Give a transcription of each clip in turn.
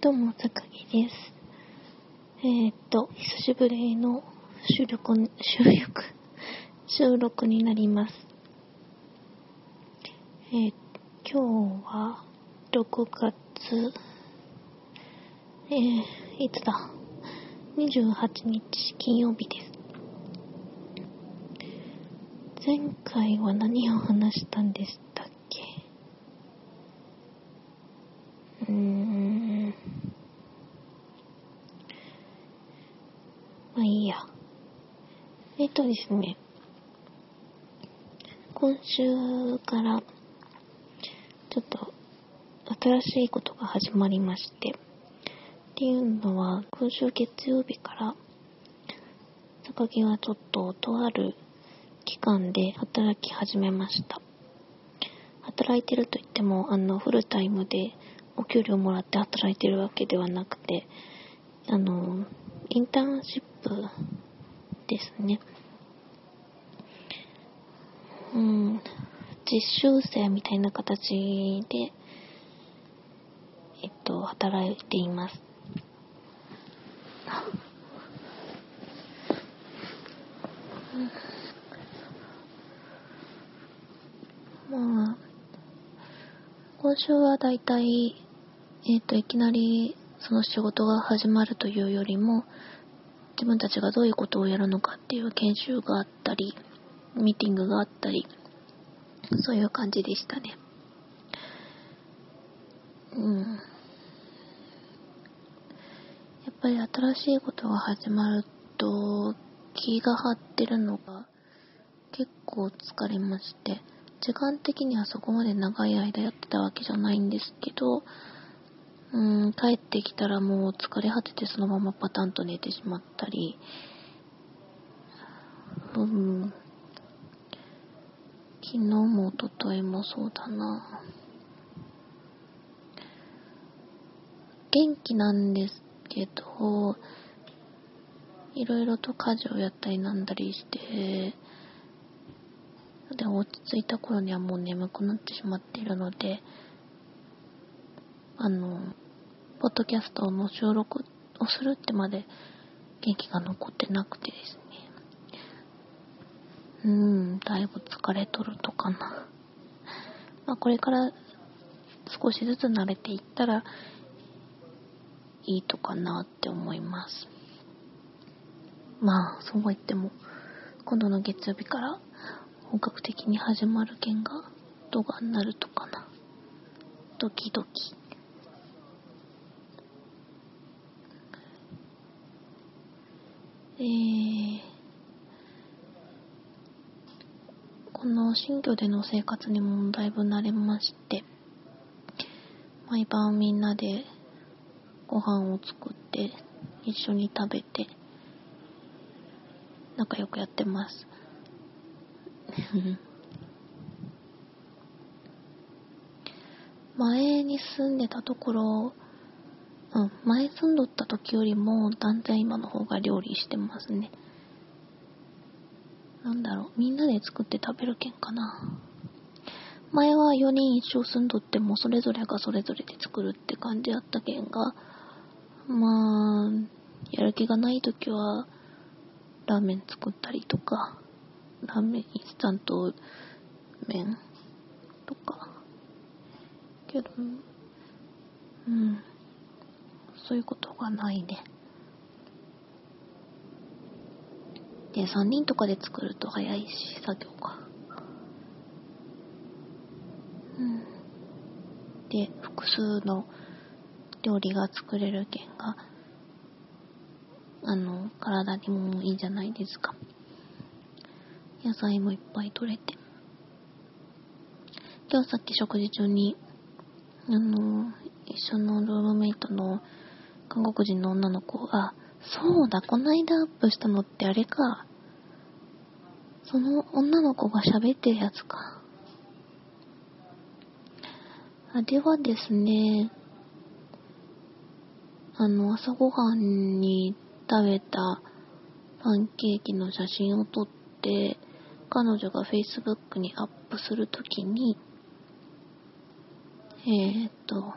どうも、坂木です。えー、っと、久しぶりの収録、収録、収録になります。えー、今日は、6月、えー、いつだ ?28 日金曜日です。前回は何を話したんでしたっけ？うーん。まあいいや。えっとですね。今週から、ちょっと、新しいことが始まりまして。っていうのは、今週月曜日から、坂木はちょっと、とある期間で働き始めました。働いてると言っても、あの、フルタイムでお給料もらって働いてるわけではなくて、あの、インターンシッですね。うん、実習生みたいな形で、えっと、働いています。まあ、今週はだいたい、えっ、と、いきなりその仕事が始まるというよりも、自分たちがどういうことをやるのかっていう研修があったり、ミーティングがあったり、そういう感じでしたね。うん。やっぱり新しいことが始まると、気が張ってるのが結構疲れまして、時間的にはそこまで長い間やってたわけじゃないんですけど、うん、帰ってきたらもう疲れ果ててそのままパタンと寝てしまったり、うん、昨日も一昨日もそうだな。元気なんですけど、いろいろと家事をやったりなんだりして、で、落ち着いた頃にはもう眠くなってしまっているので、あの、ポッドキャストの収録をするってまで元気が残ってなくてですね。うーん、だいぶ疲れとるとかな。まあ、これから少しずつ慣れていったらいいとかなって思います。まあ、そうは言っても、今度の月曜日から本格的に始まる件が動画になるとかな。ドキドキ。えー、この新居での生活にもだいぶ慣れまして、毎晩みんなでご飯を作って一緒に食べて仲良くやってます。前に住んでたところ、うん、前住んどった時よりも断然今の方が料理してますね。なんだろう、みんなで作って食べるけんかな。前は4人一緒住んどってもそれぞれがそれぞれで作るって感じやったけんが、まあ、やる気がない時は、ラーメン作ったりとか、ラーメン、インスタント麺とか。けど、うん。そういうことがないね。で、3人とかで作ると早いし、作業が。うん。で、複数の料理が作れるけんが、あの、体にもいいじゃないですか。野菜もいっぱい取れて。今日さっき食事中に、あの、一緒のルームメイトの韓国人の女の子が、そうだ、こないだアップしたのってあれか。その女の子が喋ってるやつか。あれはですね、あの、朝ごはんに食べたパンケーキの写真を撮って、彼女が Facebook にアップするときに、えーっと、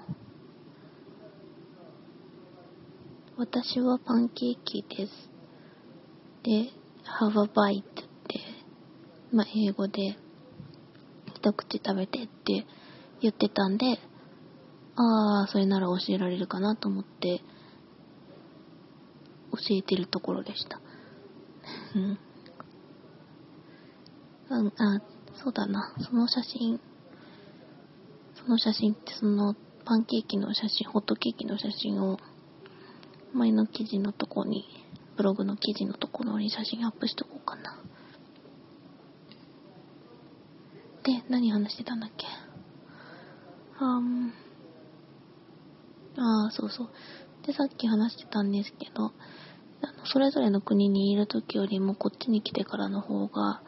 私はパンケーキです。で、have a bite って、まあ、英語で、一口食べてって言ってたんで、ああ、それなら教えられるかなと思って、教えてるところでした。うん。あ、そうだな。その写真、その写真ってそのパンケーキの写真、ホットケーキの写真を前の記事のとこに、ブログの記事のところに写真アップしとこうかな。で、何話してたんだっけ？あん、ああ、そうそう。で、さっき話してたんですけど、あのそれぞれの国にいる時よりもこっちに来てからの方が、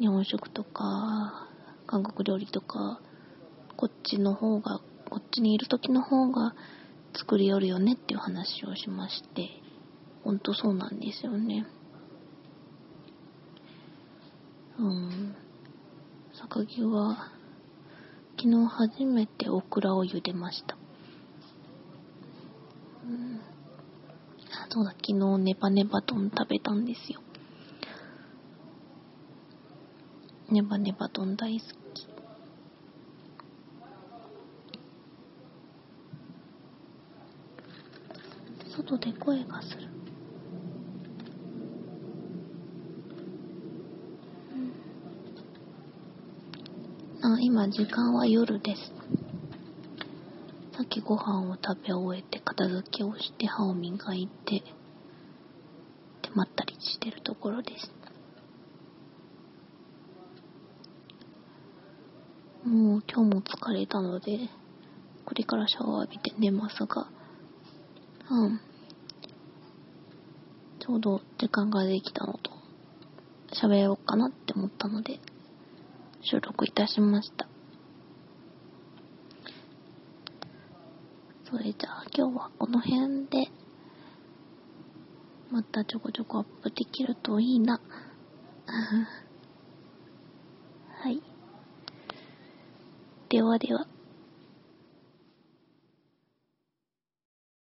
日本食とか、韓国料理とか、こっちの方が、こっちにいる時の方が作りよるよねっていう話をしまして、ほんとそうなんですよね。うん。坂木は、昨日初めてオクラを茹でました。うん。そうだ、昨日ネバネバ丼食べたんですよ。ネバネバ丼大好き。外で声がする。あ、今時間は夜です。さっきご飯を食べ終えて片付けをして歯を磨いて、で、まったりしてるところです。もう今日も疲れたので、これからシャワー浴びて寝ますが、うん。ちょうど時間ができたのと、喋ろうかなって思ったので、収録いたしました。それじゃあ今日はこの辺で、またちょこちょこアップできるといいな。はい。ではでは。